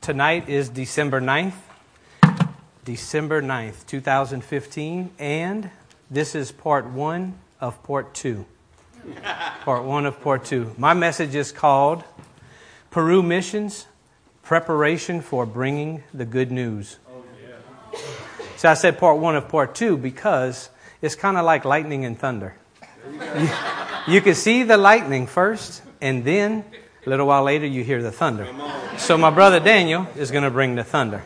Tonight is December 9th, December 9th, 2015, and this is part one of part two. part one of part two. My message is called Peru Missions Preparation for Bringing the Good News. So I said part one of part two because it's kind of like lightning and thunder. You, you can see the lightning first, and then a little while later, you hear the thunder. So my brother Daniel is going to bring the thunder.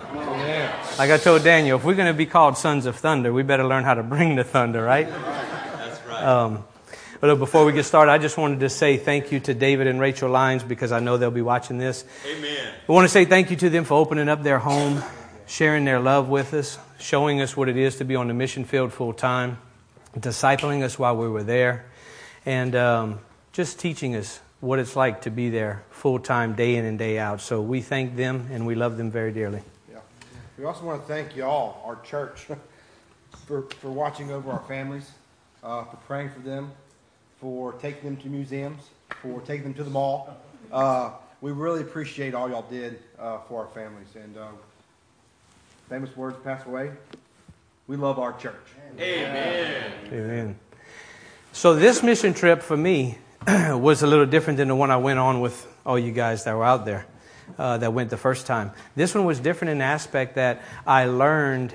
Like I told Daniel, if we're going to be called sons of thunder, we better learn how to bring the thunder, right? That's right. Um, but before we get started, I just wanted to say thank you to David and Rachel Lyons because I know they'll be watching this. Amen. I want to say thank you to them for opening up their home, sharing their love with us, showing us what it is to be on the mission field full time, discipling us while we were there, and um, just teaching us what it's like to be there full time, day in and day out. So we thank them and we love them very dearly. Yeah. We also want to thank you all, our church, for, for watching over our families, uh, for praying for them, for taking them to museums, for taking them to the mall. Uh, we really appreciate all y'all did uh, for our families. And uh, famous words pass away. We love our church. Amen. Amen. So this mission trip for me was a little different than the one I went on with all you guys that were out there uh, that went the first time. This one was different in aspect that I learned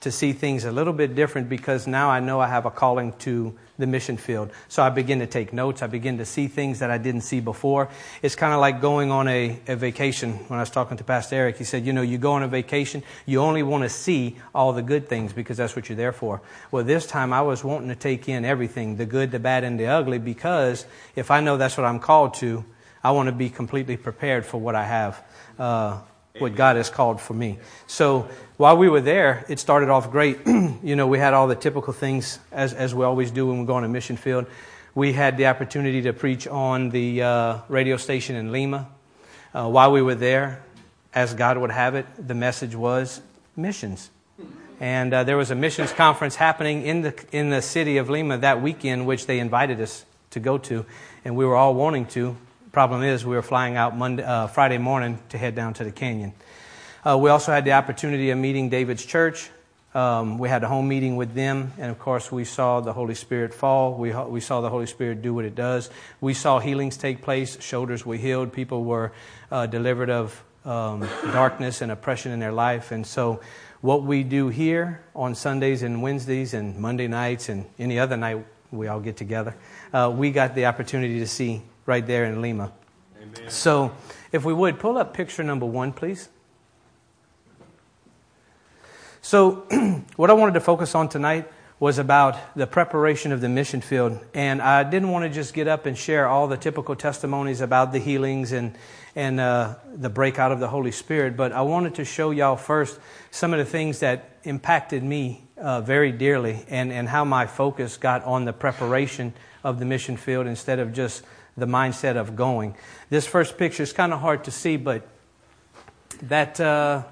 to see things a little bit different because now I know I have a calling to the mission field. So I begin to take notes. I begin to see things that I didn't see before. It's kind of like going on a, a vacation. When I was talking to Pastor Eric, he said, You know, you go on a vacation, you only want to see all the good things because that's what you're there for. Well, this time I was wanting to take in everything the good, the bad, and the ugly because if I know that's what I'm called to, I want to be completely prepared for what I have. Uh, what God has called for me. So while we were there, it started off great. you know, we had all the typical things as, as we always do when we go on a mission field. We had the opportunity to preach on the uh, radio station in Lima. Uh, while we were there, as God would have it, the message was missions. And uh, there was a missions conference happening in the, in the city of Lima that weekend, which they invited us to go to. And we were all wanting to. Problem is, we were flying out Monday, uh, Friday morning to head down to the canyon. Uh, we also had the opportunity of meeting David's church. Um, we had a home meeting with them, and of course, we saw the Holy Spirit fall. We, we saw the Holy Spirit do what it does. We saw healings take place. Shoulders were healed. People were uh, delivered of um, darkness and oppression in their life. And so, what we do here on Sundays and Wednesdays and Monday nights and any other night we all get together, uh, we got the opportunity to see right there in Lima. Amen. So, if we would, pull up picture number one, please. So, what I wanted to focus on tonight was about the preparation of the mission field. And I didn't want to just get up and share all the typical testimonies about the healings and, and uh, the breakout of the Holy Spirit, but I wanted to show y'all first some of the things that impacted me uh, very dearly and, and how my focus got on the preparation of the mission field instead of just the mindset of going. This first picture is kind of hard to see, but that uh,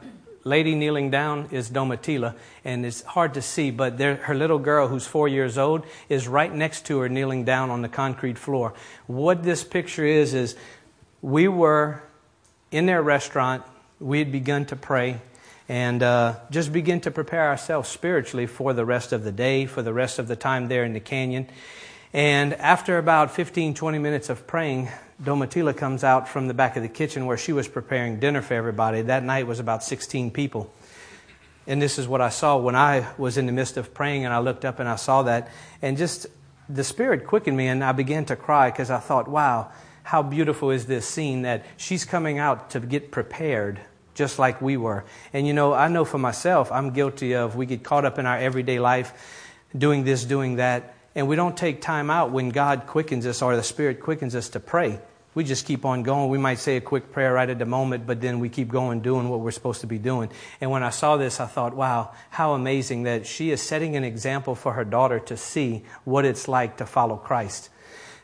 lady kneeling down is Domitila, and it's hard to see, but there, her little girl, who's four years old, is right next to her kneeling down on the concrete floor. What this picture is, is we were in their restaurant, we had begun to pray. And uh, just begin to prepare ourselves spiritually for the rest of the day, for the rest of the time there in the canyon. And after about 15, 20 minutes of praying, Domitila comes out from the back of the kitchen where she was preparing dinner for everybody. That night was about 16 people. And this is what I saw when I was in the midst of praying and I looked up and I saw that. And just the Spirit quickened me and I began to cry because I thought, wow, how beautiful is this scene that she's coming out to get prepared just like we were. And you know, I know for myself, I'm guilty of we get caught up in our everyday life doing this, doing that and we don't take time out when God quickens us or the Spirit quickens us to pray. We just keep on going. We might say a quick prayer right at the moment, but then we keep going doing what we're supposed to be doing. And when I saw this, I thought, wow, how amazing that she is setting an example for her daughter to see what it's like to follow Christ.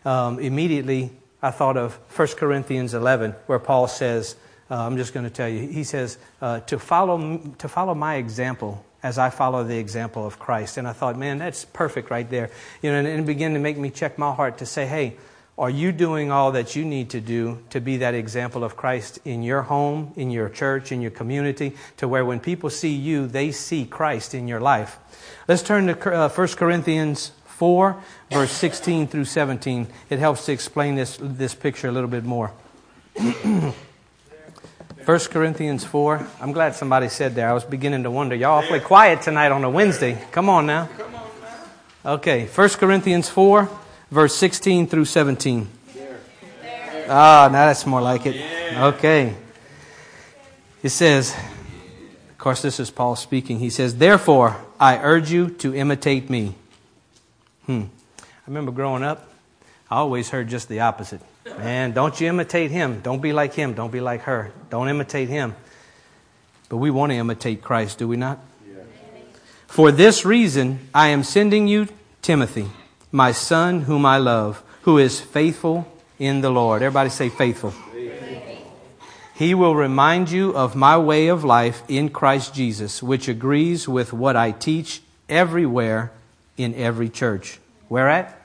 Um, immediately, I thought of 1 Corinthians 11, where Paul says, uh, I'm just going to tell you, he says, uh, to, follow, to follow my example as I follow the example of Christ. And I thought, man, that's perfect right there. You know, and it began to make me check my heart to say, hey, Are you doing all that you need to do to be that example of Christ in your home, in your church, in your community, to where when people see you, they see Christ in your life? Let's turn to uh, 1 Corinthians 4, verse 16 through 17. It helps to explain this, this picture a little bit more. 1 Corinthians 4. I'm glad somebody said there. I was beginning to wonder. Y'all awfully quiet tonight on a Wednesday. Come on now. Okay, 1 Corinthians 4 verse 16 through 17. Ah, now that's more like it. Okay. It says, of course, this is Paul speaking. He says, Therefore, I urge you to imitate me. Hmm. I remember growing up, I always heard just the opposite. Man, don't you imitate him. Don't be like him. Don't be like her. Don't imitate him. But we want to imitate Christ, do we not? For this reason, I am sending you Timothy my son whom I love, who is faithful in the Lord. Everybody say faithful. He will remind you of my way of life in Christ Jesus, which agrees with what I teach everywhere in every church. Where at?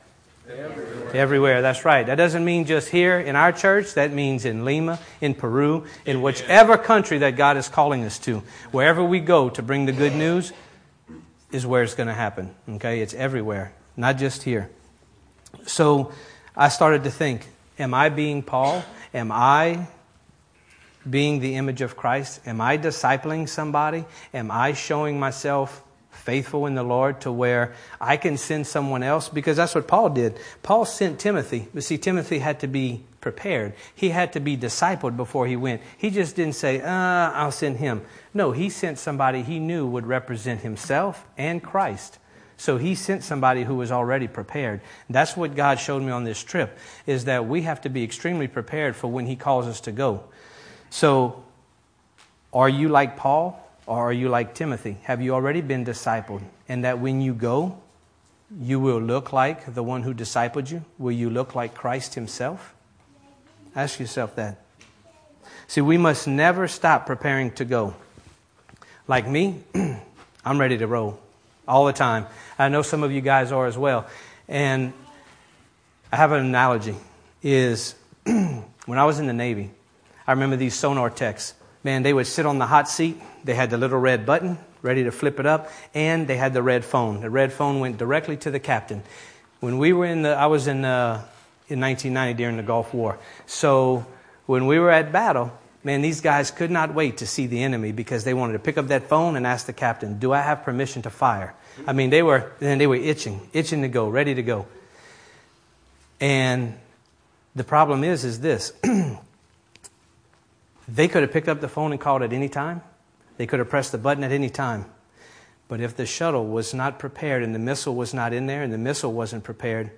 Everywhere. Everywhere. That's right. That doesn't mean just here in our church. That means in Lima, in Peru, in whichever country that God is calling us to. Wherever we go to bring the good news is where it's going to happen. Okay? It's everywhere not just here. So I started to think Am I being Paul? Am I being the image of Christ? Am I discipling somebody? Am I showing myself faithful in the Lord to where I can send someone else? Because that's what Paul did. Paul sent Timothy, but see, Timothy had to be prepared. He had to be discipled before he went. He just didn't say, uh, I'll send him. No, he sent somebody he knew would represent himself and Christ. So he sent somebody who was already prepared. That's what God showed me on this trip is that we have to be extremely prepared for when he calls us to go. So are you like Paul or are you like Timothy? Have you already been discipled? And that when you go, you will look like the one who discipled you? Will you look like Christ himself? Ask yourself that. See, we must never stop preparing to go. Like me, I'm ready to roll all the time. I know some of you guys are as well. And I have an analogy is when I was in the Navy, I remember these sonar techs. Man, they would sit on the hot seat. They had the little red button ready to flip it up, and they had the red phone. The red phone went directly to the captain. When we were in the, I was in, uh, in 1990 during the Gulf War. So when we were at battle, Man, these guys could not wait to see the enemy because they wanted to pick up that phone and ask the captain, "Do I have permission to fire?" I mean, they were then they were itching, itching to go, ready to go. And the problem is, is this: they could have picked up the phone and called at any time. They could have pressed the button at any time. But if the shuttle was not prepared and the missile was not in there and the missile wasn't prepared,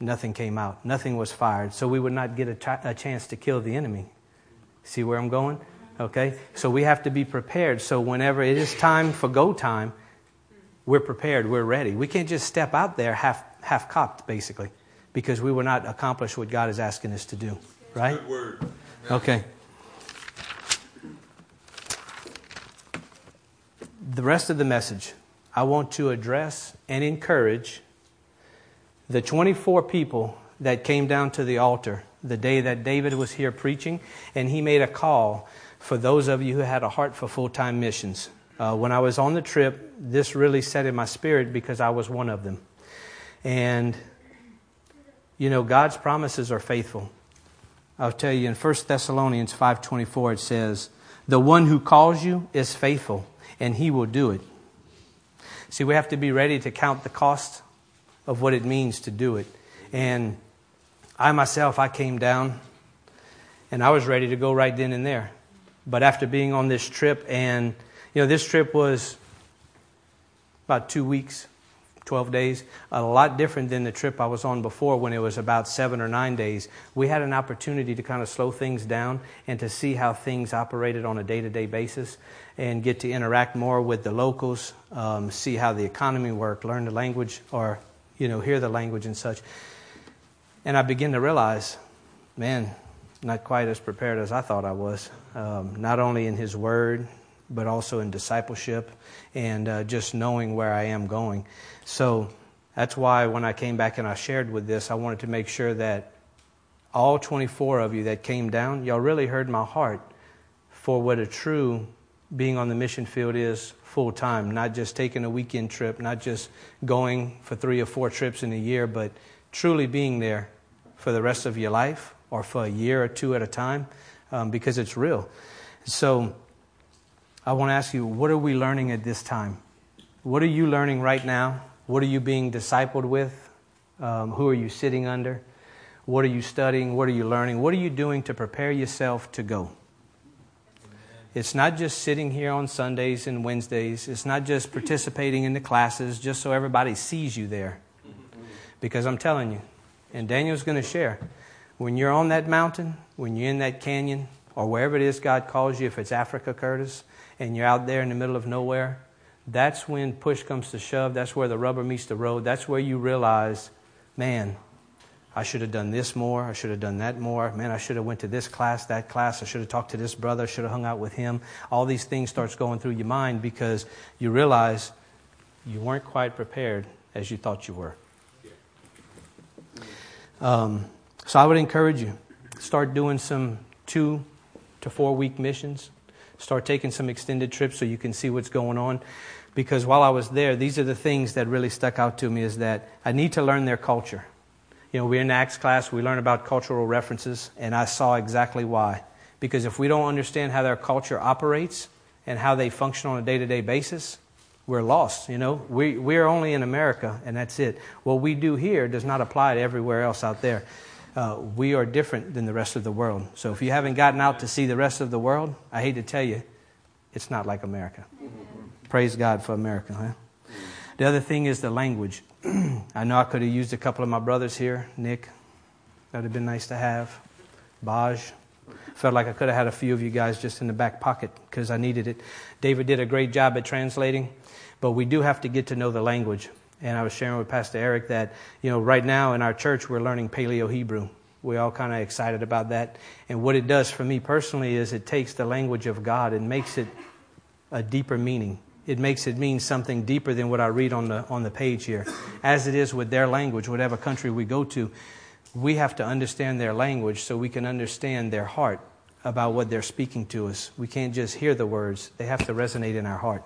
nothing came out. Nothing was fired. So we would not get a, ch- a chance to kill the enemy. See where I'm going? Okay? So we have to be prepared. So whenever it is time for go time, we're prepared, we're ready. We can't just step out there half half cocked, basically, because we will not accomplish what God is asking us to do. Right? Okay. The rest of the message, I want to address and encourage the 24 people that came down to the altar the day that David was here preaching, and he made a call for those of you who had a heart for full time missions. Uh, when I was on the trip, this really set in my spirit because I was one of them. And, you know, God's promises are faithful. I'll tell you in 1 Thessalonians 5.24 it says, The one who calls you is faithful, and he will do it. See, we have to be ready to count the cost of what it means to do it. And I myself, I came down and I was ready to go right then and there. But after being on this trip, and you know, this trip was about two weeks, 12 days, a lot different than the trip I was on before when it was about seven or nine days. We had an opportunity to kind of slow things down and to see how things operated on a day to day basis and get to interact more with the locals, um, see how the economy worked, learn the language, or, you know, hear the language and such. And I begin to realize, man, not quite as prepared as I thought I was, um, not only in His Word, but also in discipleship and uh, just knowing where I am going. So that's why when I came back and I shared with this, I wanted to make sure that all 24 of you that came down, y'all really heard my heart for what a true being on the mission field is full time, not just taking a weekend trip, not just going for three or four trips in a year, but truly being there for the rest of your life or for a year or two at a time um, because it's real. So I want to ask you, what are we learning at this time? What are you learning right now? What are you being discipled with? Um, who are you sitting under? What are you studying? What are you learning? What are you doing to prepare yourself to go? It's not just sitting here on Sundays and Wednesdays. It's not just participating in the classes just so everybody sees you there. Because I'm telling you, and Daniel's going to share, when you're on that mountain, when you're in that canyon, or wherever it is God calls you, if it's Africa, Curtis, and you're out there in the middle of nowhere, that's when push comes to shove. That's where the rubber meets the road. That's where you realize, man, I should have done this more. I should have done that more. Man, I should have went to this class, that class. I should have talked to this brother. I should have hung out with him. All these things starts going through your mind because you realize you weren't quite prepared as you thought you were. Um, so I would encourage you start doing some two to four week missions. Start taking some extended trips so you can see what's going on. Because while I was there, these are the things that really stuck out to me is that I need to learn their culture. You know, we're in Acts class, we learn about cultural references, and I saw exactly why. Because if we don't understand how their culture operates and how they function on a day to day basis, we're lost. You know, we, we're only in America, and that's it. What we do here does not apply to everywhere else out there. Uh, we are different than the rest of the world. So if you haven't gotten out to see the rest of the world, I hate to tell you, it's not like America. Praise God for America, huh? The other thing is the language. I know I could have used a couple of my brothers here. Nick, that would have been nice to have. Baj. Felt like I could have had a few of you guys just in the back pocket because I needed it. David did a great job at translating, but we do have to get to know the language. And I was sharing with Pastor Eric that, you know, right now in our church we're learning Paleo Hebrew. We're all kind of excited about that. And what it does for me personally is it takes the language of God and makes it a deeper meaning it makes it mean something deeper than what I read on the, on the page here. As it is with their language, whatever country we go to, we have to understand their language so we can understand their heart about what they're speaking to us. We can't just hear the words, they have to resonate in our heart.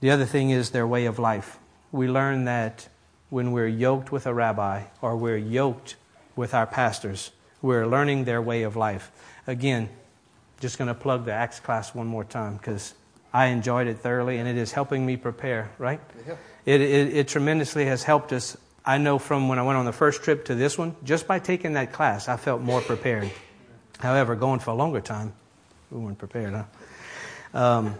The other thing is their way of life. We learn that when we're yoked with a rabbi or we're yoked with our pastors, we're learning their way of life. Again, just going to plug the Acts class one more time because I enjoyed it thoroughly, and it is helping me prepare, right? Yeah. It, it, it, tremendously has helped us. I know from when I went on the first trip to this one, just by taking that class, I felt more prepared. However, going for a longer time, we weren't prepared, huh? Um,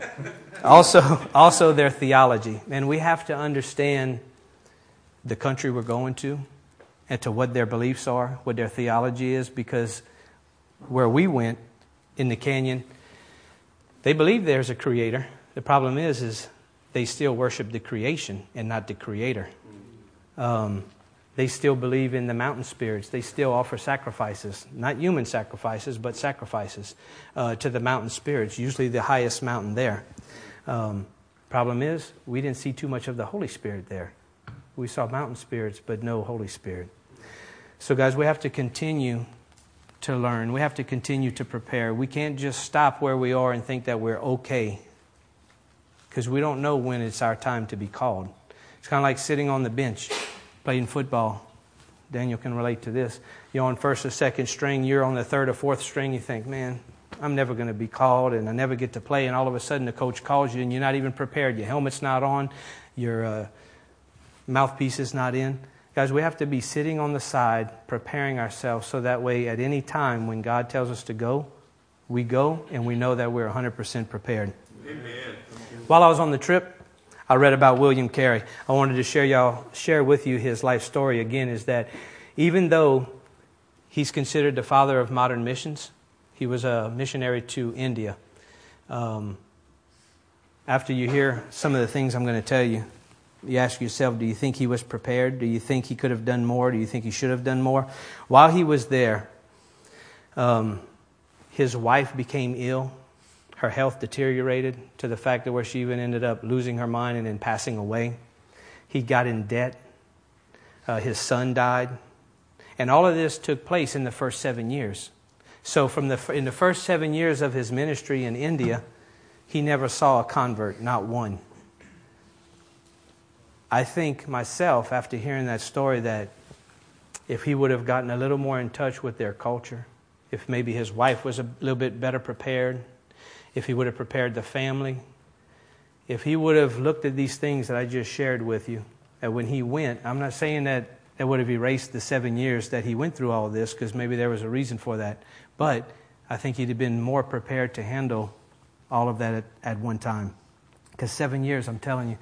also, also their theology. And we have to understand the country we're going to and to what their beliefs are, what their theology is, because where we went in the canyon, they believe there's a creator. The problem is, is they still worship the creation and not the creator. Um, they still believe in the mountain spirits. They still offer sacrifices, not human sacrifices, but sacrifices uh, to the mountain spirits, usually the highest mountain there. Um, problem is, we didn't see too much of the Holy Spirit there. We saw mountain spirits, but no Holy Spirit. So, guys, we have to continue to learn. We have to continue to prepare. We can't just stop where we are and think that we're okay because we don't know when it's our time to be called. It's kind of like sitting on the bench playing football. Daniel can relate to this. You're on first or second string, you're on the third or fourth string, you think, man, I'm never going to be called and I never get to play. And all of a sudden, the coach calls you and you're not even prepared. Your helmet's not on, your uh, mouthpiece is not in. Guys, we have to be sitting on the side, preparing ourselves so that way at any time when God tells us to go, we go and we know that we're 100% prepared. Amen. While I was on the trip, I read about William Carey. I wanted to share y'all share with you his life story again is that even though he's considered the father of modern missions, he was a missionary to India. Um, after you hear some of the things I'm going to tell you, you ask yourself, do you think he was prepared? Do you think he could have done more? Do you think he should have done more? While he was there, um, his wife became ill. Her health deteriorated to the fact that where she even ended up losing her mind and then passing away. He got in debt. Uh, his son died. And all of this took place in the first seven years. So, from the, in the first seven years of his ministry in India, he never saw a convert, not one. I think myself, after hearing that story, that if he would have gotten a little more in touch with their culture, if maybe his wife was a little bit better prepared, if he would have prepared the family, if he would have looked at these things that I just shared with you, that when he went, I'm not saying that that would have erased the seven years that he went through all this, because maybe there was a reason for that. But I think he'd have been more prepared to handle all of that at, at one time. Because seven years, I'm telling you,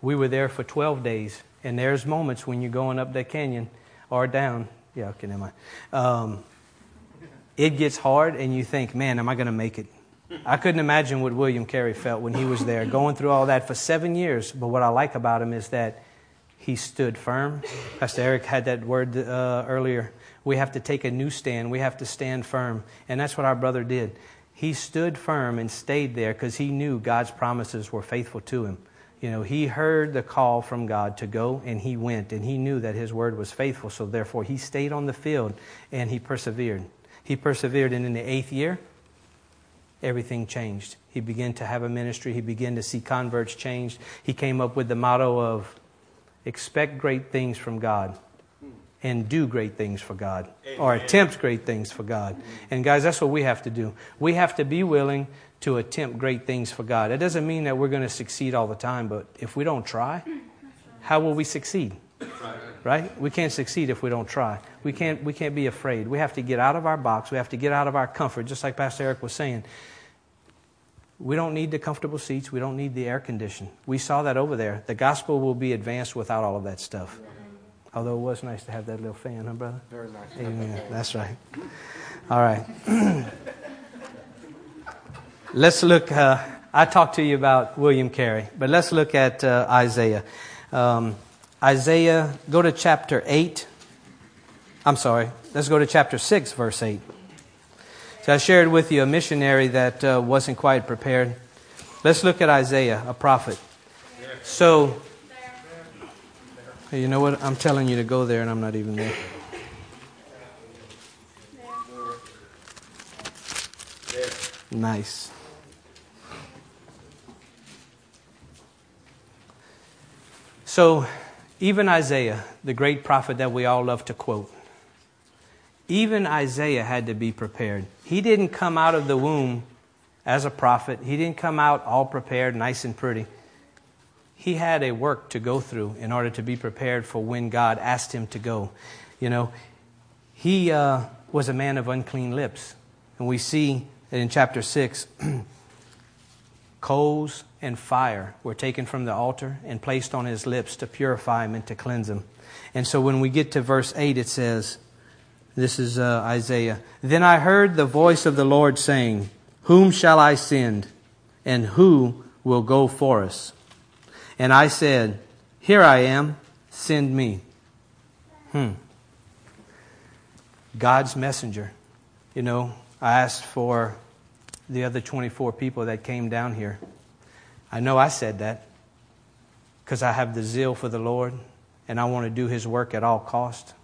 we were there for 12 days, and there's moments when you're going up that canyon or down. Yeah, okay, never mind. Um, it gets hard, and you think, man, am I going to make it? I couldn't imagine what William Carey felt when he was there, going through all that for seven years. But what I like about him is that he stood firm. Pastor Eric had that word uh, earlier. We have to take a new stand. We have to stand firm. And that's what our brother did. He stood firm and stayed there because he knew God's promises were faithful to him. You know, he heard the call from God to go and he went and he knew that his word was faithful. So therefore, he stayed on the field and he persevered. He persevered, and in the eighth year, everything changed. He began to have a ministry. He began to see converts changed. He came up with the motto of expect great things from God and do great things for God Amen. or attempt great things for God. And guys, that's what we have to do. We have to be willing to attempt great things for God. It doesn't mean that we're going to succeed all the time, but if we don't try, how will we succeed? Right? We can't succeed if we don't try. We can't, we can't be afraid. We have to get out of our box. We have to get out of our comfort, just like Pastor Eric was saying. We don't need the comfortable seats. We don't need the air condition. We saw that over there. The gospel will be advanced without all of that stuff. Although it was nice to have that little fan, huh, brother? Very nice. Amen. That's right. All right. let's look. Uh, I talked to you about William Carey, but let's look at uh, Isaiah. Um, Isaiah, go to chapter 8. I'm sorry, let's go to chapter 6, verse 8. So I shared with you a missionary that uh, wasn't quite prepared. Let's look at Isaiah, a prophet. So, you know what? I'm telling you to go there, and I'm not even there. Nice. So, even Isaiah, the great prophet that we all love to quote, even Isaiah had to be prepared. He didn't come out of the womb as a prophet, he didn't come out all prepared, nice and pretty. He had a work to go through in order to be prepared for when God asked him to go. You know, he uh, was a man of unclean lips. And we see in chapter 6 coals and fire were taken from the altar and placed on his lips to purify him and to cleanse him. And so when we get to verse 8, it says, this is uh, Isaiah. Then I heard the voice of the Lord saying, Whom shall I send? And who will go for us? And I said, Here I am, send me. Hmm. God's messenger. You know, I asked for the other 24 people that came down here. I know I said that because I have the zeal for the Lord and I want to do His work at all cost.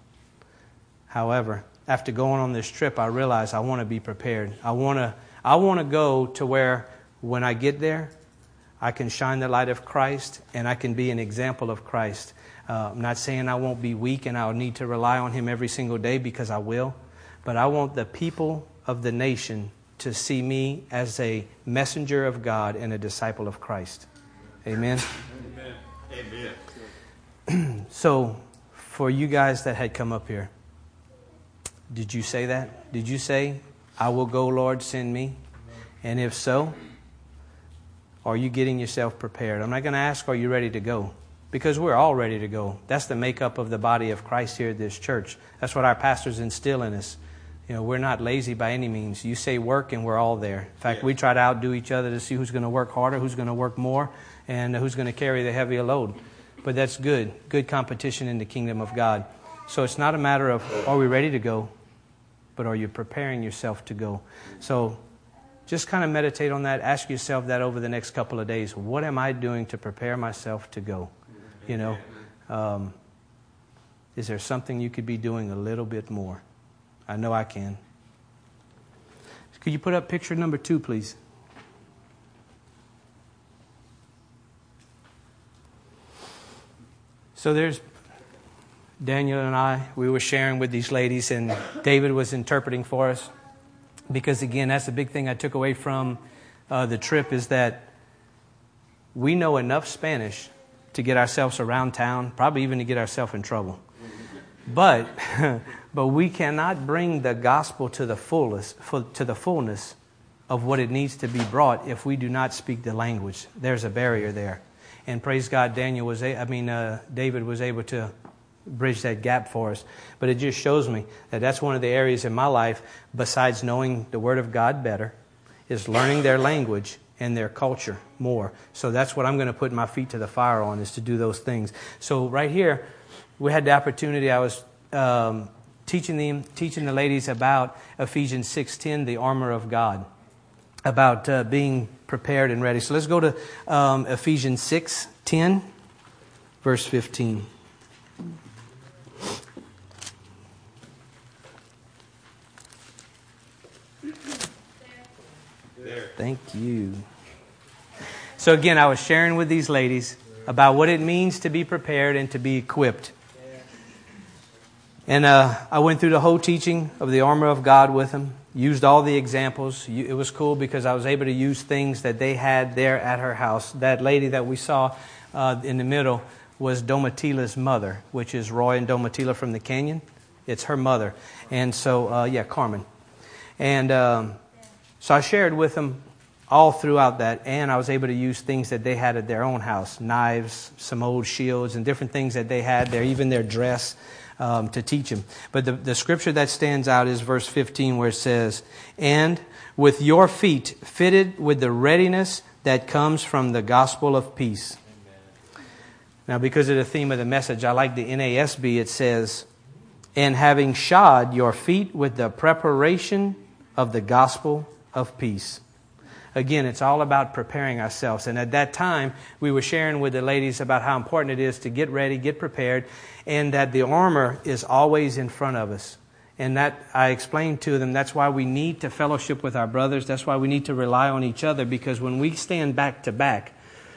However, after going on this trip, I realized I want to be prepared. I want to, I want to go to where when I get there, I can shine the light of Christ and I can be an example of Christ. Uh, I'm not saying I won't be weak and I'll need to rely on Him every single day because I will, but I want the people of the nation to see me as a messenger of God and a disciple of Christ. Amen. Amen. Amen. so, for you guys that had come up here, did you say that? Did you say, I will go, Lord, send me? And if so, are you getting yourself prepared? I'm not going to ask, are you ready to go? Because we're all ready to go. That's the makeup of the body of Christ here at this church. That's what our pastors instill in us. You know, we're not lazy by any means. You say work, and we're all there. In fact, yeah. we try to outdo each other to see who's going to work harder, who's going to work more, and who's going to carry the heavier load. But that's good. Good competition in the kingdom of God. So it's not a matter of are we ready to go, but are you preparing yourself to go? So just kind of meditate on that. Ask yourself that over the next couple of days. What am I doing to prepare myself to go? You know, um, Is there something you could be doing a little bit more? I know I can. Could you put up picture number two, please? So there's Daniel and I, we were sharing with these ladies, and David was interpreting for us. Because again, that's the big thing I took away from uh, the trip is that we know enough Spanish to get ourselves around town, probably even to get ourselves in trouble. But, but we cannot bring the gospel to the fullest, to the fullness of what it needs to be brought if we do not speak the language. There's a barrier there. And praise God, Daniel was, a, I mean, uh, David was able to bridge that gap for us. But it just shows me that that's one of the areas in my life, besides knowing the Word of God better, is learning their language and their culture more. So that's what I'm going to put my feet to the fire on, is to do those things. So right here, we had the opportunity. I was um, teaching teaching the ladies about Ephesians 6:10, the armor of God, about uh, being prepared and ready. So let's go to um, Ephesians 6:10, verse 15. Thank you. So, again, I was sharing with these ladies about what it means to be prepared and to be equipped. And uh, I went through the whole teaching of the armor of God with them, used all the examples. It was cool because I was able to use things that they had there at her house. That lady that we saw uh, in the middle was Domitila's mother, which is Roy and Domitila from the canyon. It's her mother. And so, uh, yeah, Carmen. And um, so I shared with them all throughout that, and I was able to use things that they had at their own house knives, some old shields, and different things that they had there, even their dress. Um, to teach him. But the, the scripture that stands out is verse 15, where it says, And with your feet fitted with the readiness that comes from the gospel of peace. Amen. Now, because of the theme of the message, I like the NASB. It says, And having shod your feet with the preparation of the gospel of peace. Again, it's all about preparing ourselves. And at that time, we were sharing with the ladies about how important it is to get ready, get prepared, and that the armor is always in front of us. And that I explained to them that's why we need to fellowship with our brothers. That's why we need to rely on each other because when we stand back to back,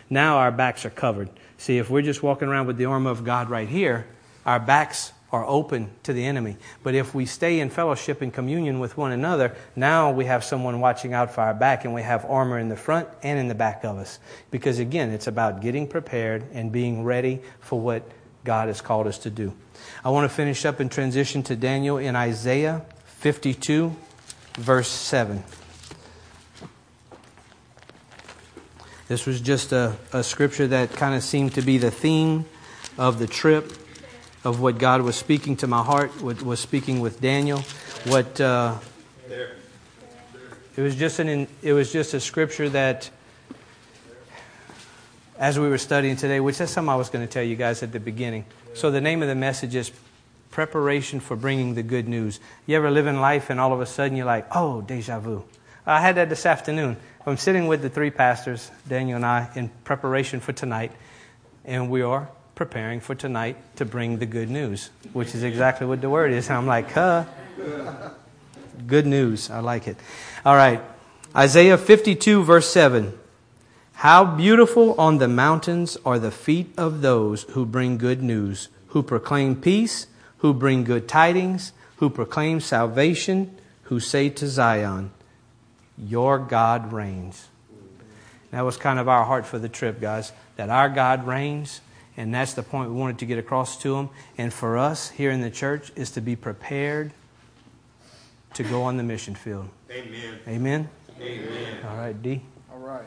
now our backs are covered. See, if we're just walking around with the armor of God right here, our backs are open to the enemy. But if we stay in fellowship and communion with one another, now we have someone watching out for our back and we have armor in the front and in the back of us. Because again, it's about getting prepared and being ready for what God has called us to do. I want to finish up and transition to Daniel in Isaiah 52, verse 7. This was just a, a scripture that kind of seemed to be the theme of the trip of what God was speaking to my heart, what was speaking with Daniel, what uh, it was just an it was just a scripture that as we were studying today, which that's something I was going to tell you guys at the beginning. So the name of the message is preparation for bringing the good news. You ever live in life and all of a sudden you're like, oh, deja vu. I had that this afternoon. I'm sitting with the three pastors, Daniel and I, in preparation for tonight, and we are preparing for tonight to bring the good news, which is exactly what the word is. I'm like, huh? Good news. I like it. All right. Isaiah 52, verse 7. How beautiful on the mountains are the feet of those who bring good news, who proclaim peace, who bring good tidings, who proclaim salvation, who say to Zion, Your God reigns. That was kind of our heart for the trip, guys, that our God reigns and that's the point we wanted to get across to them. And for us here in the church is to be prepared to go on the mission field. Amen. Amen. Amen. All right, D. All right.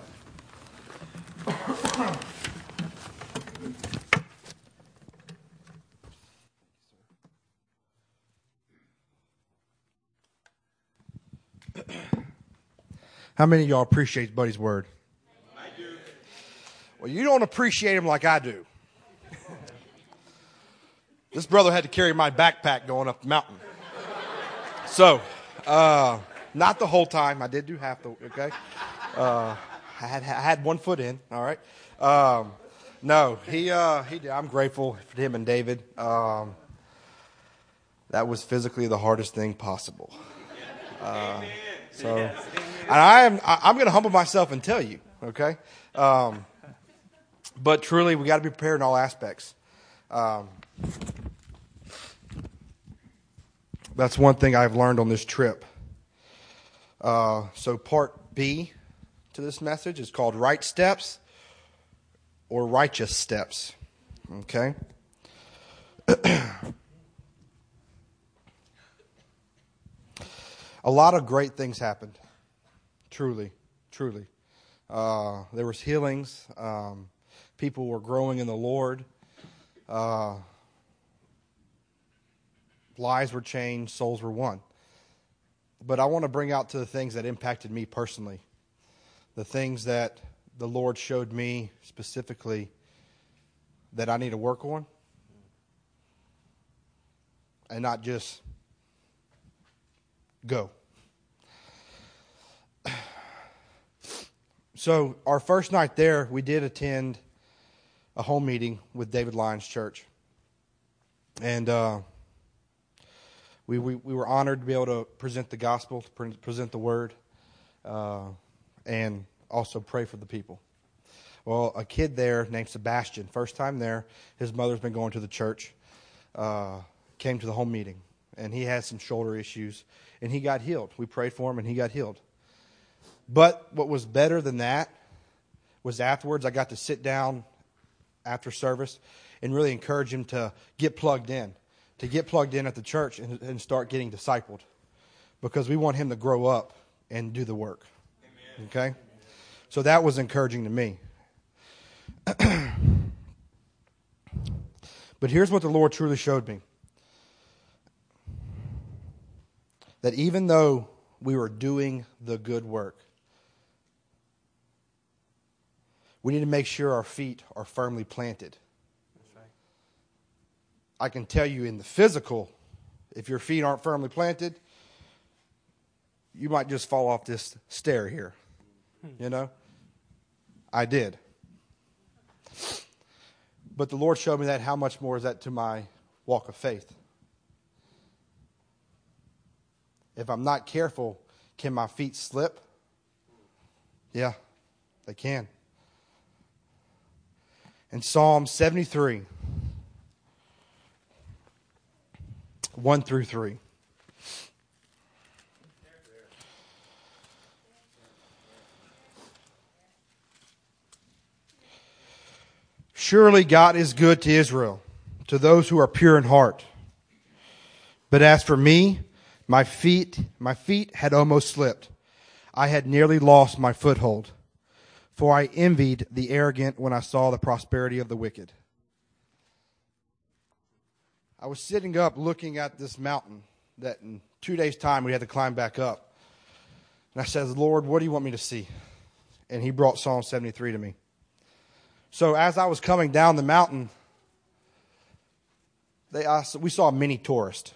How many of y'all appreciate Buddy's word? I do. Well, you don't appreciate him like I do. This brother had to carry my backpack going up the mountain. So, uh, not the whole time. I did do half the, okay? Uh, I had, I had one foot in, all right? Um, no, he, uh, he, I'm grateful for him and David. Um, that was physically the hardest thing possible. Uh, so, and I am I'm going to humble myself and tell you, okay. Um, but truly, we got to be prepared in all aspects. Um, that's one thing I've learned on this trip. Uh, so, part B to this message is called Right Steps or Righteous Steps. Okay? A lot of great things happened. Truly, truly. Uh, there was healings. Um, people were growing in the Lord. Uh, lives were changed. Souls were won. But I want to bring out to the things that impacted me personally, the things that the Lord showed me specifically that I need to work on, and not just go. So, our first night there, we did attend a home meeting with David Lyons Church. And uh, we, we, we, were honored to be able to present the gospel, to pre- present the word, uh, and also pray for the people. Well, a kid there named Sebastian, first time there, his mother's been going to the church, uh, came to the home meeting, and he had some shoulder issues, and he got healed. We prayed for him, and he got healed. But what was better than that was afterwards, I got to sit down after service and really encourage him to get plugged in, to get plugged in at the church and, and start getting discipled because we want him to grow up and do the work. Amen. Okay? So that was encouraging to me. but here's what the Lord truly showed me that even though we were doing the good work, we need to make sure our feet are firmly planted. I can tell you in the physical, if your feet aren't firmly planted, you might just fall off this stair here. You know? I did. But the Lord showed me that. How much more is that to my walk of faith? If I'm not careful, can my feet slip? Yeah, they can in Psalm 73, 1 through 3. Surely God is good to Israel, to those who are pure in heart. But as for me, my feet, my feet had almost slipped. I had nearly lost my foothold for I envied the arrogant when I saw the prosperity of the wicked. I was sitting up looking at this mountain that in two days' time we had to climb back up. And I said, Lord, what do you want me to see? And he brought Psalm 73 to me. So as I was coming down the mountain, they, I, we saw a mini tourist.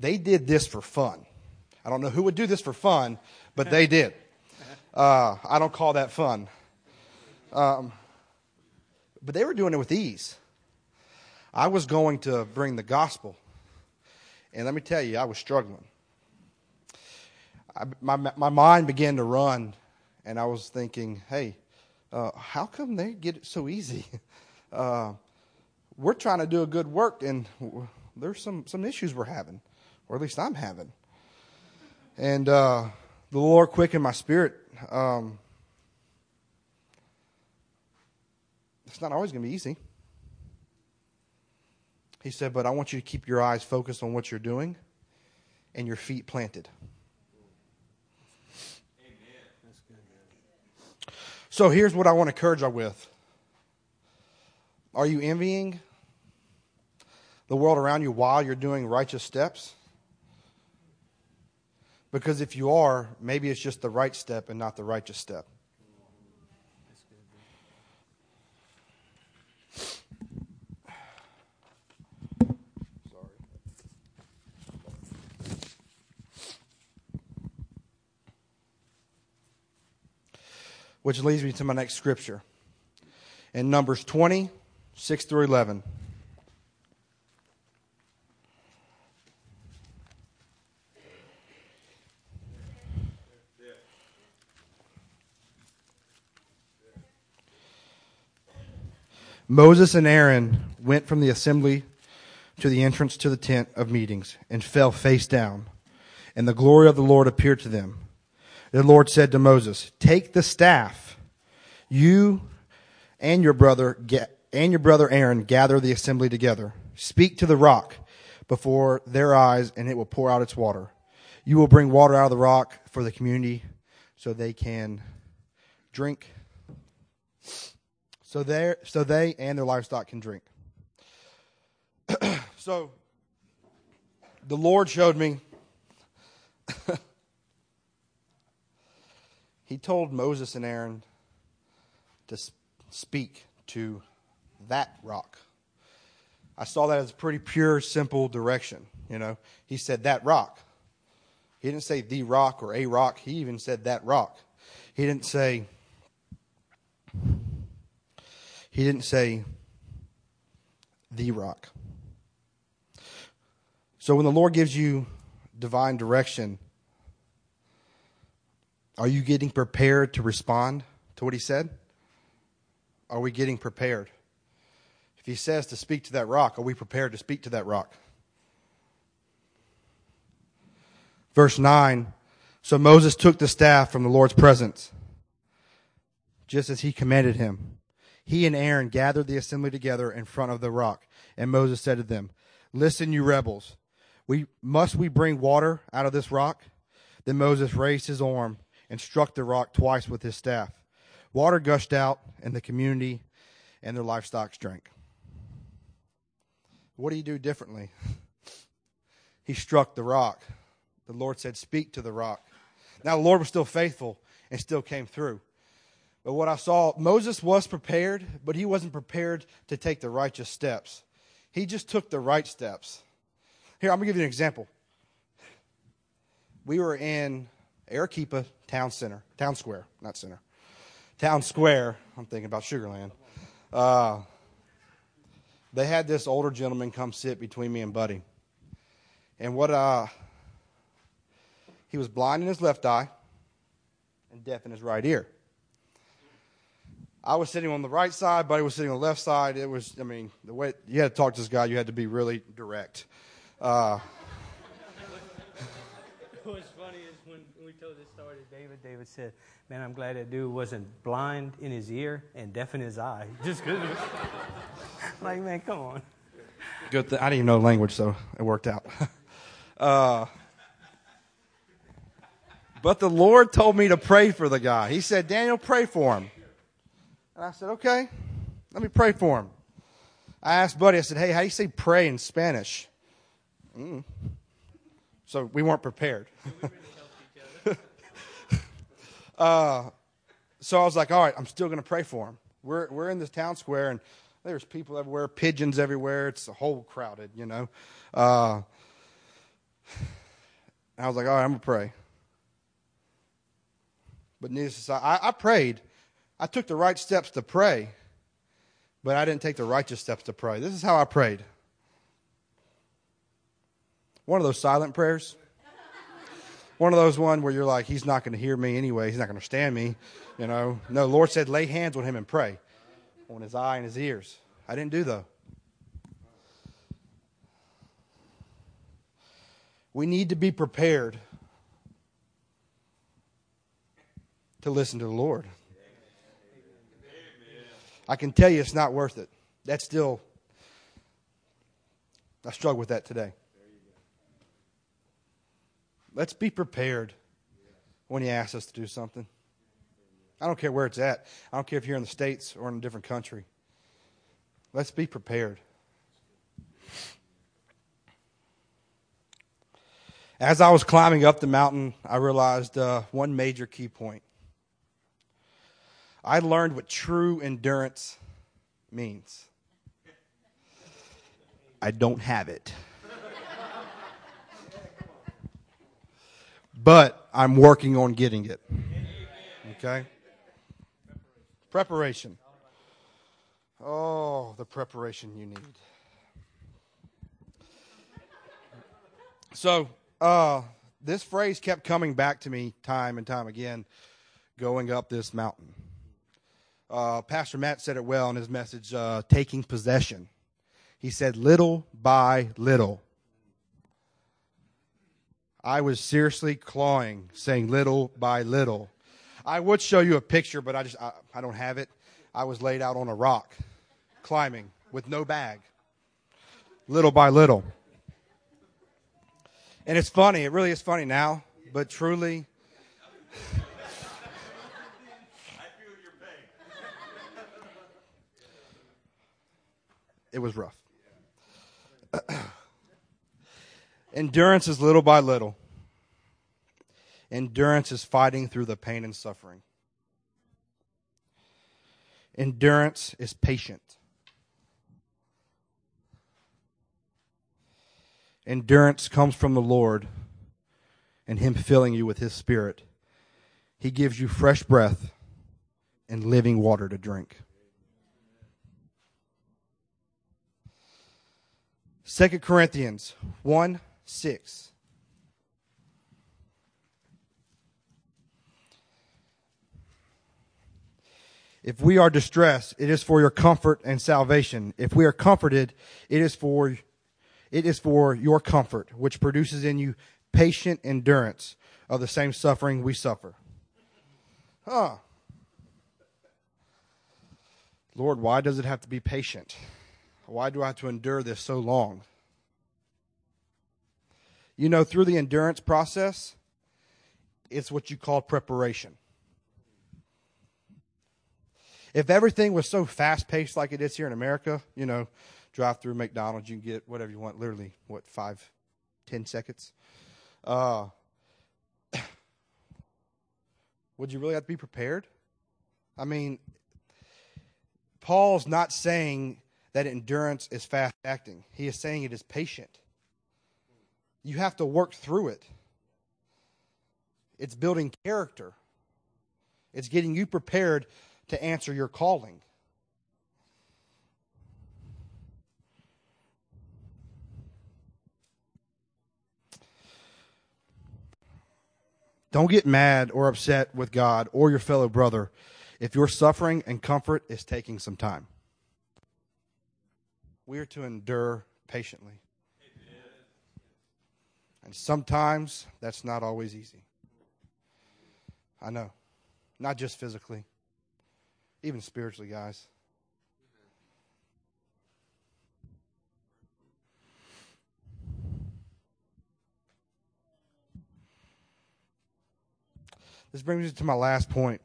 They did this for fun. I don't know who would do this for fun, but they did. Uh, I don't call that fun. Um, but they were doing it with ease. I was going to bring the gospel. And let me tell you, I was struggling. I, my, my mind began to run, and I was thinking, hey, uh, how come they get it so easy? Uh, we're trying to do a good work, and there's some, some issues we're having, or at least I'm having. And uh, the Lord quickened my spirit um, it's not always going to be easy. He said, but I want you to keep your eyes focused on what you're doing and your feet planted. So here's what I want to encourage you with. Are you envying the world around you while you're doing righteous steps? Because if you are, maybe it's just the right step and not the righteous step. which leads me to my next scripture in Numbers 20, 6 through 11. Moses and Aaron went from the assembly to the entrance to the tent of meetings and fell face down. And the glory of the Lord appeared to them. The Lord said to Moses, Take the staff, you and your brother and your brother Aaron gather the assembly together. Speak to the rock before their eyes, and it will pour out its water. You will bring water out of the rock for the community so they can drink. So they so they and their livestock can drink. so the Lord showed me He told Moses and Aaron to speak to that rock. I saw that as a pretty pure, simple direction. You know, he said that rock. He didn't say the rock or a rock. He even said that rock. He didn't say. He didn't say the rock. So when the Lord gives you divine direction, are you getting prepared to respond to what he said? Are we getting prepared? If he says to speak to that rock, are we prepared to speak to that rock? Verse 9 So Moses took the staff from the Lord's presence, just as he commanded him. He and Aaron gathered the assembly together in front of the rock, and Moses said to them, Listen, you rebels. We, must we bring water out of this rock? Then Moses raised his arm and struck the rock twice with his staff. Water gushed out, and the community and their livestock drank. What do you do differently? he struck the rock. The Lord said, Speak to the rock. Now, the Lord was still faithful and still came through. But what I saw, Moses was prepared, but he wasn't prepared to take the righteous steps. He just took the right steps. Here, I'm going to give you an example. We were in Arequipa Town Center, Town Square, not Center. Town Square. I'm thinking about Sugarland. Uh, they had this older gentleman come sit between me and Buddy. And what uh he was blind in his left eye and deaf in his right ear. I was sitting on the right side, Buddy was sitting on the left side. It was, I mean, the way you had to talk to this guy, you had to be really direct. Uh, What's funny is we told this story to David, David said, Man, I'm glad that dude wasn't blind in his ear and deaf in his eye. Just because. like, man, come on. Good thing. I didn't even know language, so it worked out. Uh, but the Lord told me to pray for the guy. He said, Daniel, pray for him. And I said, okay, let me pray for him. I asked Buddy, I said, hey, how do you say pray in Spanish? Mm. So we weren't prepared. Uh, so I was like, all right, I'm still going to pray for him. We're, we're in this town square, and there's people everywhere, pigeons everywhere. It's a whole crowded, you know. Uh, I was like, all right, I'm going to pray. But needless to say, I, I prayed. I took the right steps to pray, but I didn't take the righteous steps to pray. This is how I prayed. One of those silent prayers. One of those one where you're like, he's not going to hear me anyway. He's not going to understand me. You know. No, Lord said, lay hands on him and pray on his eye and his ears. I didn't do though. We need to be prepared to listen to the Lord. I can tell you it's not worth it. That's still, I struggle with that today. Let's be prepared when He asks us to do something. I don't care where it's at. I don't care if you're in the States or in a different country. Let's be prepared. As I was climbing up the mountain, I realized uh, one major key point. I learned what true endurance means. I don't have it. But I'm working on getting it. Okay? Preparation. Oh, the preparation you need. So, uh, this phrase kept coming back to me time and time again going up this mountain. Uh, Pastor Matt said it well in his message, uh, Taking Possession. He said, little by little. I was seriously clawing, saying little by little. I would show you a picture, but I just I, I don't have it. I was laid out on a rock, climbing with no bag, little by little. And it's funny. It really is funny now, but truly. it was rough. Endurance is little by little. Endurance is fighting through the pain and suffering. Endurance is patient. Endurance comes from the Lord and Him filling you with His Spirit. He gives you fresh breath and living water to drink. 2 Corinthians 1 6. If we are distressed, it is for your comfort and salvation. If we are comforted, it is for it is for your comfort, which produces in you patient endurance of the same suffering we suffer. Huh. Lord, why does it have to be patient? Why do I have to endure this so long? You know, through the endurance process, it's what you call preparation. If everything was so fast paced like it is here in America, you know, drive through McDonald's, you can get whatever you want, literally, what, five, ten seconds? Uh, would you really have to be prepared? I mean, Paul's not saying that endurance is fast acting, he is saying it is patient. You have to work through it. It's building character. It's getting you prepared to answer your calling. Don't get mad or upset with God or your fellow brother if your suffering and comfort is taking some time. We are to endure patiently. And sometimes that's not always easy. I know. Not just physically, even spiritually, guys. This brings me to my last point.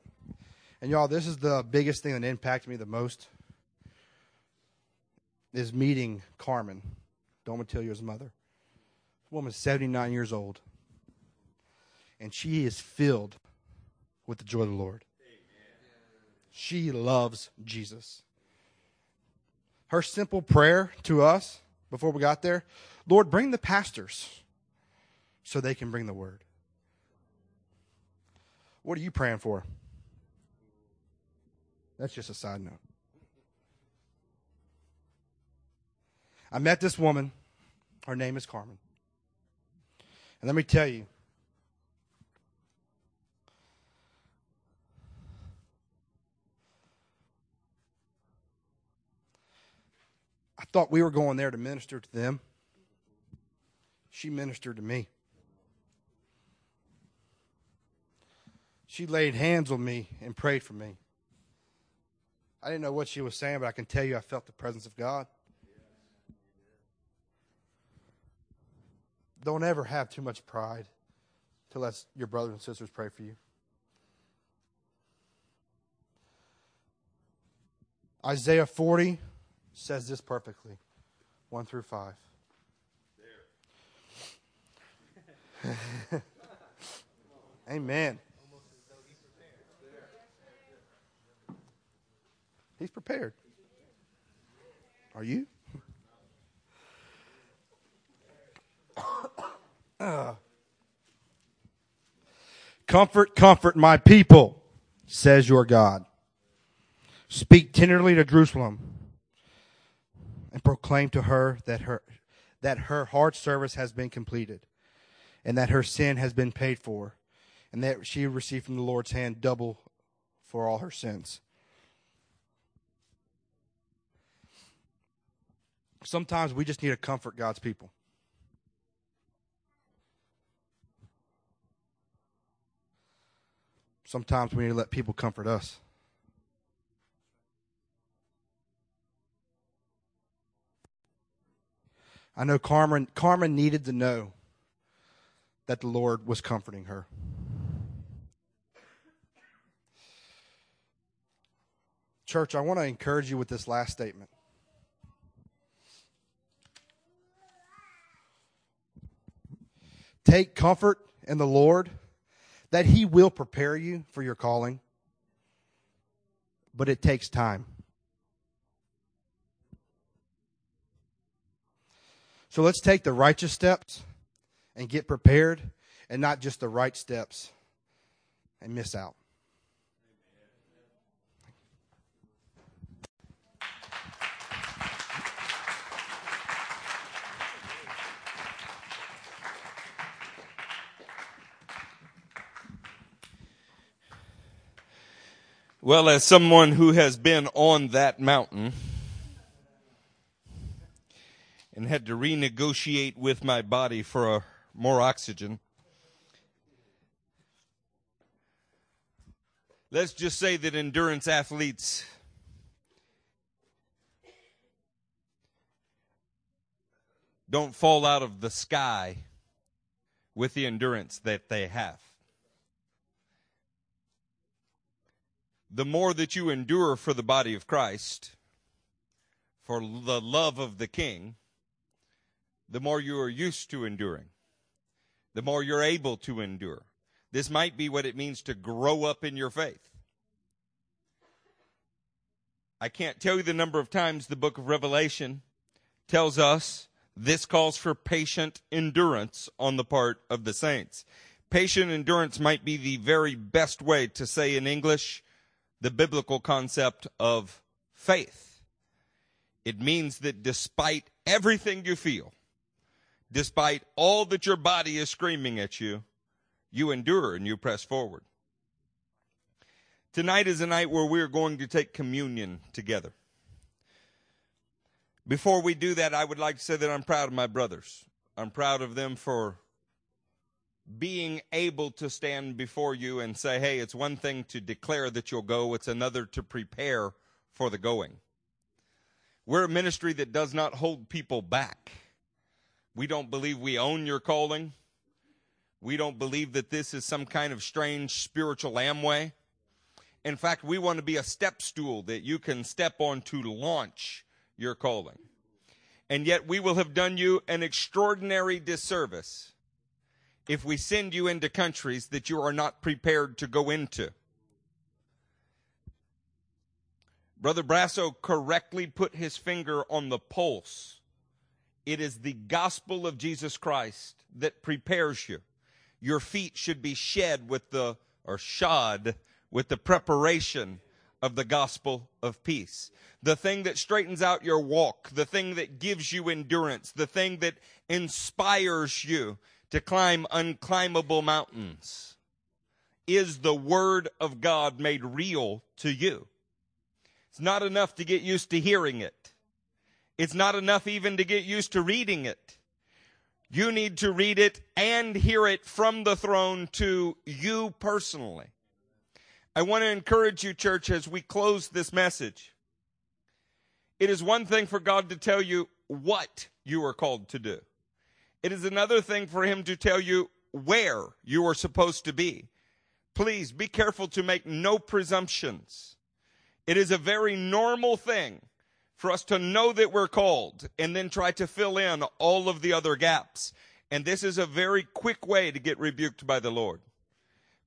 And y'all, this is the biggest thing that impacted me the most is meeting Carmen, Don Matilio's mother woman's 79 years old. And she is filled with the joy of the Lord. She loves Jesus. Her simple prayer to us before we got there Lord, bring the pastors so they can bring the word. What are you praying for? That's just a side note. I met this woman. Her name is Carmen. And let me tell you, I thought we were going there to minister to them. She ministered to me. She laid hands on me and prayed for me. I didn't know what she was saying, but I can tell you I felt the presence of God. Don't ever have too much pride to let your brothers and sisters pray for you. Isaiah 40 says this perfectly 1 through 5. Amen. He's prepared. Are you? Uh. Comfort, comfort my people, says your God. Speak tenderly to Jerusalem and proclaim to her that her, that her hard service has been completed and that her sin has been paid for and that she received from the Lord's hand double for all her sins. Sometimes we just need to comfort God's people. Sometimes we need to let people comfort us. I know Carmen, Carmen needed to know that the Lord was comforting her. Church, I want to encourage you with this last statement. Take comfort in the Lord that He will prepare you for your calling, but it takes time. So let's take the righteous steps and get prepared, and not just the right steps and miss out. Well, as someone who has been on that mountain and had to renegotiate with my body for a, more oxygen, let's just say that endurance athletes don't fall out of the sky with the endurance that they have. The more that you endure for the body of Christ, for the love of the King, the more you are used to enduring, the more you're able to endure. This might be what it means to grow up in your faith. I can't tell you the number of times the book of Revelation tells us this calls for patient endurance on the part of the saints. Patient endurance might be the very best way to say in English, the biblical concept of faith. It means that despite everything you feel, despite all that your body is screaming at you, you endure and you press forward. Tonight is a night where we're going to take communion together. Before we do that, I would like to say that I'm proud of my brothers. I'm proud of them for being able to stand before you and say, hey, it's one thing to declare that you'll go, it's another to prepare for the going. We're a ministry that does not hold people back. We don't believe we own your calling. We don't believe that this is some kind of strange spiritual Amway. In fact, we want to be a step stool that you can step on to launch your calling. And yet we will have done you an extraordinary disservice if we send you into countries that you are not prepared to go into. Brother Brasso correctly put his finger on the pulse. It is the gospel of Jesus Christ that prepares you. Your feet should be shed with the, or shod with the preparation of the gospel of peace. The thing that straightens out your walk, the thing that gives you endurance, the thing that inspires you to climb unclimbable mountains is the Word of God made real to you. It's not enough to get used to hearing it. It's not enough even to get used to reading it. You need to read it and hear it from the throne to you personally. I want to encourage you, church, as we close this message. It is one thing for God to tell you what you are called to do. It is another thing for him to tell you where you are supposed to be. Please be careful to make no presumptions. It is a very normal thing for us to know that we're called and then try to fill in all of the other gaps. And this is a very quick way to get rebuked by the Lord.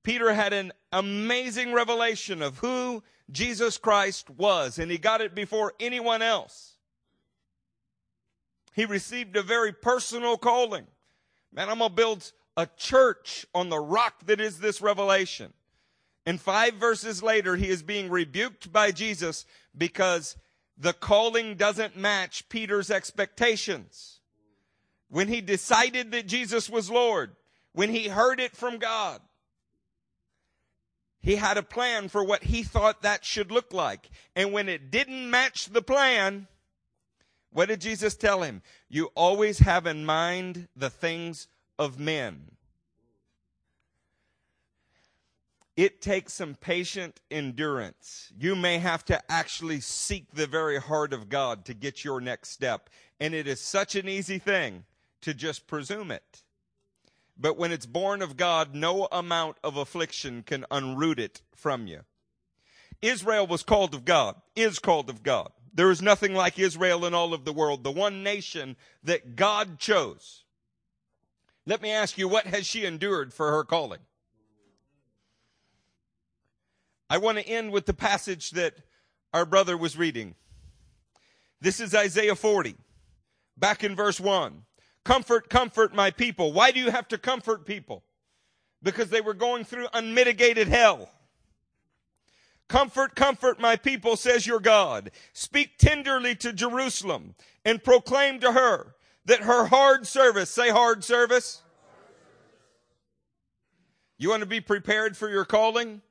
Peter had an amazing revelation of who Jesus Christ was, and he got it before anyone else. He received a very personal calling. Man, I'm going to build a church on the rock that is this revelation. And five verses later, he is being rebuked by Jesus because the calling doesn't match Peter's expectations. When he decided that Jesus was Lord, when he heard it from God, he had a plan for what he thought that should look like. And when it didn't match the plan, What did Jesus tell him? You always have in mind the things of men. It takes some patient endurance. You may have to actually seek the very heart of God to get your next step. And it is such an easy thing to just presume it. But when it's born of God, no amount of affliction can unroot it from you. Israel was called of God, is called of God. There is nothing like Israel in all of the world, the one nation that God chose. Let me ask you, what has she endured for her calling? I want to end with the passage that our brother was reading. This is Isaiah 40, back in verse 1. Comfort, comfort my people. Why do you have to comfort people? Because they were going through unmitigated hell. Comfort, comfort my people, says your God. Speak tenderly to Jerusalem and proclaim to her that her hard service, say hard service. You want to be prepared for your calling?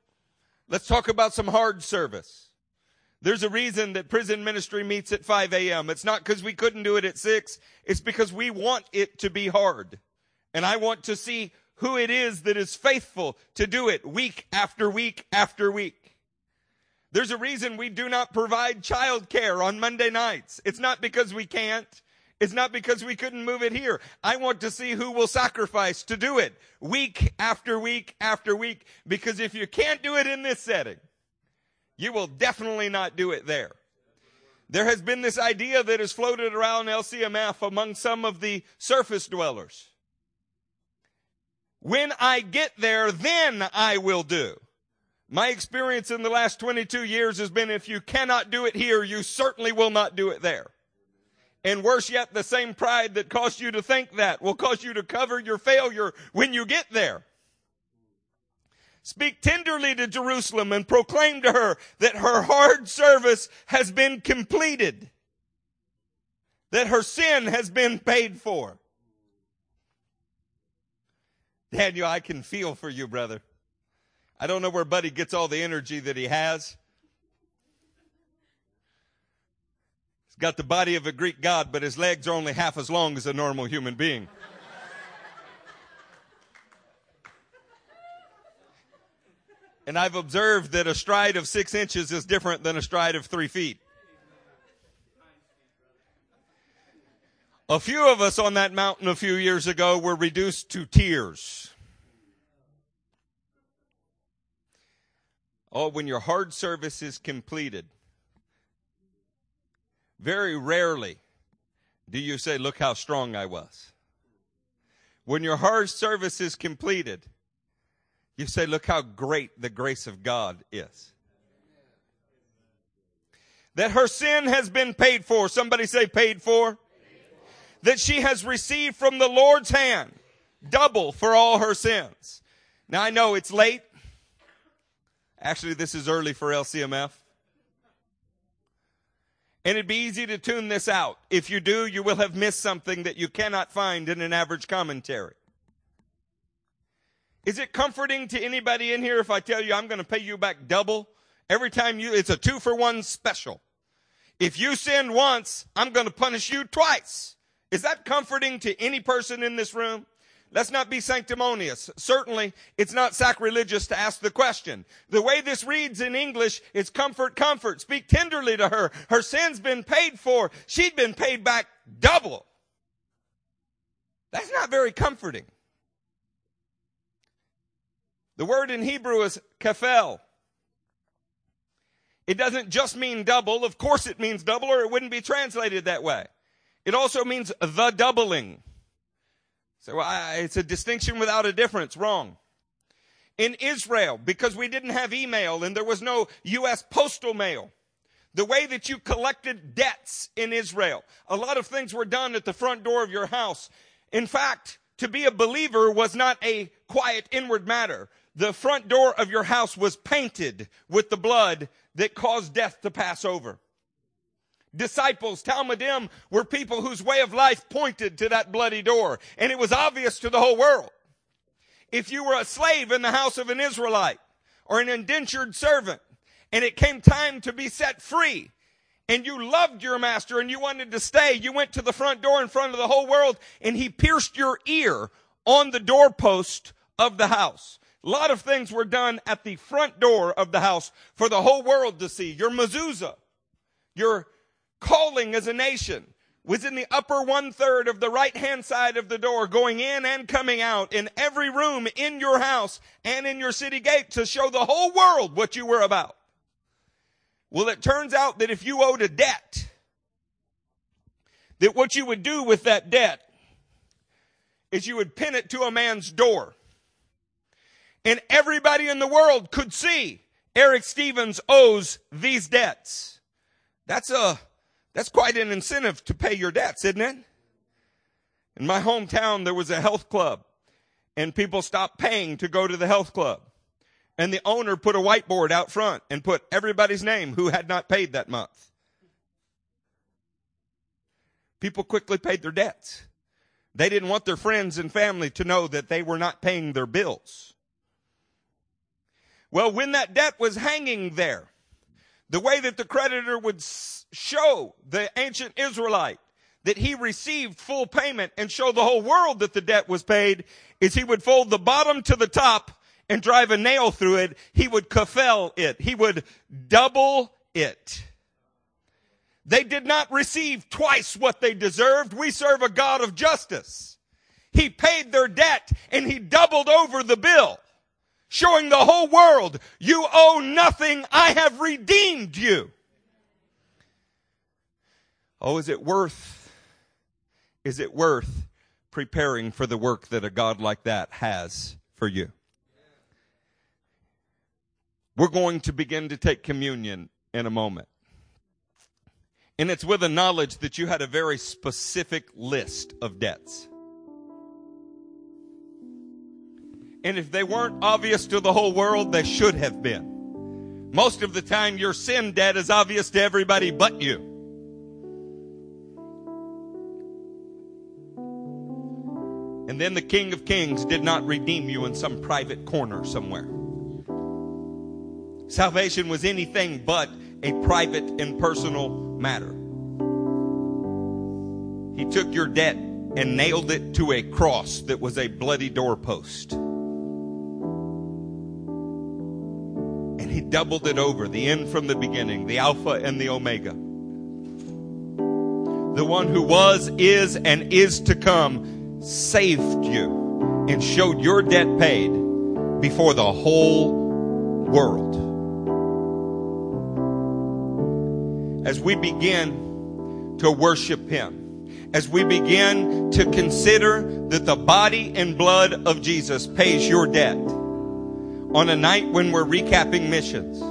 Let's talk about some hard service. There's a reason that prison ministry meets at 5 a.m. It's not because we couldn't do it at 6. It's because we want it to be hard. And I want to see who it is that is faithful to do it week after week after week. There's a reason we do not provide childcare on Monday nights. It's not because we can't. It's not because we couldn't move it here. I want to see who will sacrifice to do it week after week after week. Because if you can't do it in this setting, you will definitely not do it there. There has been this idea that has floated around LCMF among some of the surface dwellers. When I get there, then I will do. My experience in the last 22 years has been if you cannot do it here, you certainly will not do it there. And worse yet, the same pride that caused you to think that will cause you to cover your failure when you get there. Speak tenderly to Jerusalem and proclaim to her that her hard service has been completed. That her sin has been paid for. Daniel, I can feel for you, brother. I don't know where Buddy gets all the energy that he has. He's got the body of a Greek god, but his legs are only half as long as a normal human being. And I've observed that a stride of six inches is different than a stride of three feet. A few of us on that mountain a few years ago were reduced to tears. Oh, when your hard service is completed, very rarely do you say, Look how strong I was. When your hard service is completed, you say, Look how great the grace of God is. That her sin has been paid for. Somebody say, paid for. That she has received from the Lord's hand double for all her sins. Now I know it's late. Actually, this is early for LCMF. And it'd be easy to tune this out. If you do, you will have missed something that you cannot find in an average commentary. Is it comforting to anybody in here if I tell you I'm going to pay you back double every time you, it's a two for one special. If you sin once, I'm going to punish you twice. Is that comforting to any person in this room? Let's not be sanctimonious. Certainly, it's not sacrilegious to ask the question. The way this reads in English is comfort, comfort. Speak tenderly to her. Her sin's been paid for. She'd been paid back double. That's not very comforting. The word in Hebrew is kafel. It doesn't just mean double. Of course it means double or it wouldn't be translated that way. It also means the doubling. So I, it's a distinction without a difference. Wrong. In Israel, because we didn't have email and there was no U.S. postal mail, the way that you collected debts in Israel, a lot of things were done at the front door of your house. In fact, to be a believer was not a quiet inward matter. The front door of your house was painted with the blood that caused death to pass over disciples, Talmidim, were people whose way of life pointed to that bloody door. And it was obvious to the whole world. If you were a slave in the house of an Israelite or an indentured servant and it came time to be set free and you loved your master and you wanted to stay, you went to the front door in front of the whole world and he pierced your ear on the doorpost of the house. A lot of things were done at the front door of the house for the whole world to see. Your mezuzah, your calling as a nation was in the upper one third of the right hand side of the door, going in and coming out in every room in your house and in your city gate to show the whole world what you were about. Well, it turns out that if you owed a debt, that what you would do with that debt is you would pin it to a man's door. And everybody in the world could see Eric Stevens owes these debts. That's a, that's quite an incentive to pay your debts, isn't it? In my hometown, there was a health club and people stopped paying to go to the health club. And the owner put a whiteboard out front and put everybody's name who had not paid that month. People quickly paid their debts. They didn't want their friends and family to know that they were not paying their bills. Well, when that debt was hanging there, the way that the creditor would show the ancient Israelite that he received full payment and show the whole world that the debt was paid is he would fold the bottom to the top and drive a nail through it. He would kafel it. He would double it. They did not receive twice what they deserved. We serve a God of justice. He paid their debt and he doubled over the bill, showing the whole world, you owe nothing. I have redeemed you. Oh, is it worth, is it worth preparing for the work that a God like that has for you? We're going to begin to take communion in a moment. And it's with a knowledge that you had a very specific list of debts. And if they weren't obvious to the whole world, they should have been. Most of the time, your sin debt is obvious to everybody but you. And then the King of Kings did not redeem you in some private corner somewhere. Salvation was anything but a private and personal matter. He took your debt and nailed it to a cross that was a bloody doorpost. He doubled it over, the end from the beginning, the Alpha and the Omega. The one who was, is, and is to come saved you and showed your debt paid before the whole world. as we begin to worship Him, as we begin to consider that the body and blood of Jesus pays your debt on a night when we're recapping missions,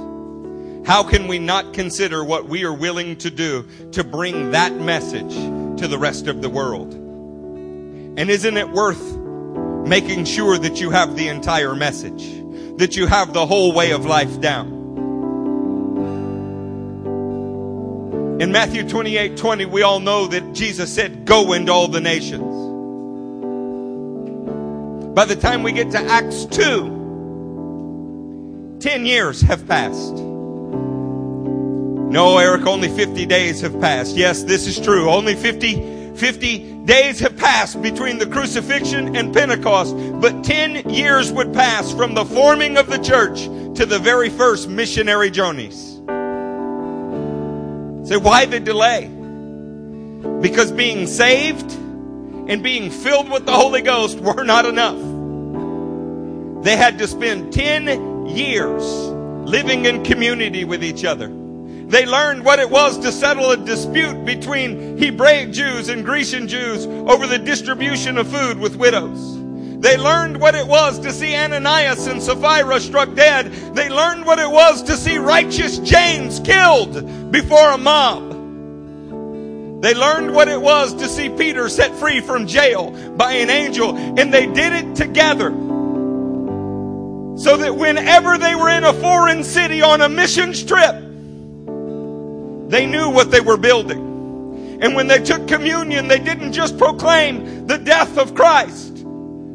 how can we not consider what we are willing to do to bring that message to the rest of the world? And isn't it worth making sure that you have the entire message, that you have the whole way of life down? In Matthew 28 20, we all know that Jesus said, Go into all the nations. By the time we get to Acts 2, 10 years have passed. No, Eric, only 50 days have passed. Yes, this is true. Only 50, 50 days have passed between the crucifixion and Pentecost, but 10 years would pass from the forming of the church to the very first missionary journeys. Say, why the delay? Because being saved and being filled with the Holy Ghost were not enough. They had to spend 10 years living in community with each other. They learned what it was to settle a dispute between Hebraic Jews and Grecian Jews over the distribution of food with widows. They learned what it was to see Ananias and Sapphira struck dead. They learned what it was to see righteous James killed before a mob. They learned what it was to see Peter set free from jail by an angel, and they did it together. So that whenever they were in a foreign city on a missions trip, they knew what they were building. And when they took communion, they didn't just proclaim the death of Christ.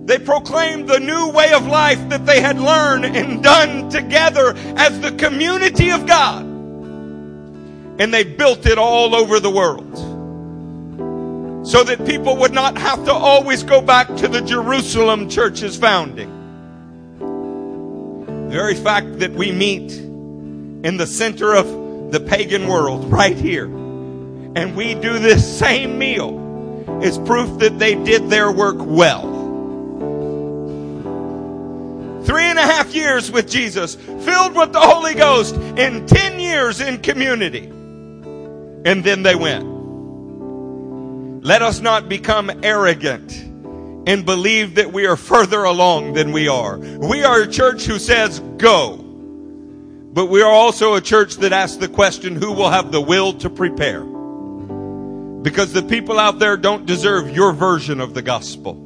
They proclaimed the new way of life that they had learned and done together as the community of God. And they built it all over the world. So that people would not have to always go back to the Jerusalem church's founding. The very fact that we meet in the center of the pagan world right here and we do this same meal is proof that they did their work well. Three and a half years with Jesus, filled with the Holy Ghost, in ten years in community. And then they went. Let us not become arrogant and believe that we are further along than we are. We are a church who says go. But we are also a church that asks the question, who will have the will to prepare? Because the people out there don't deserve your version of the gospel.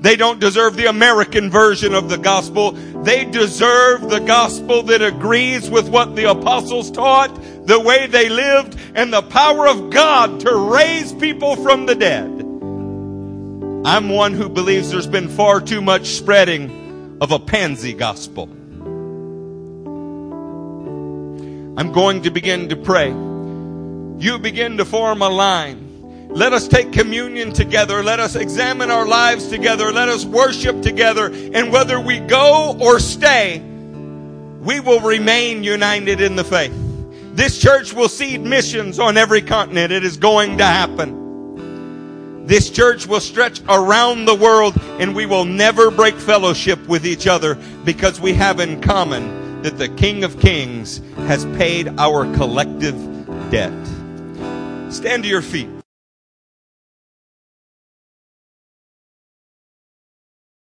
They don't deserve the American version of the gospel. They deserve the gospel that agrees with what the apostles taught, the way they lived, and the power of God to raise people from the dead. I'm one who believes there's been far too much spreading of a pansy gospel. I'm going to begin to pray. You begin to form a line. Let us take communion together. Let us examine our lives together. Let us worship together. And whether we go or stay, we will remain united in the faith. This church will seed missions on every continent. It is going to happen. This church will stretch around the world and we will never break fellowship with each other because we have in common that the King of Kings has paid our collective debt. Stand to your feet.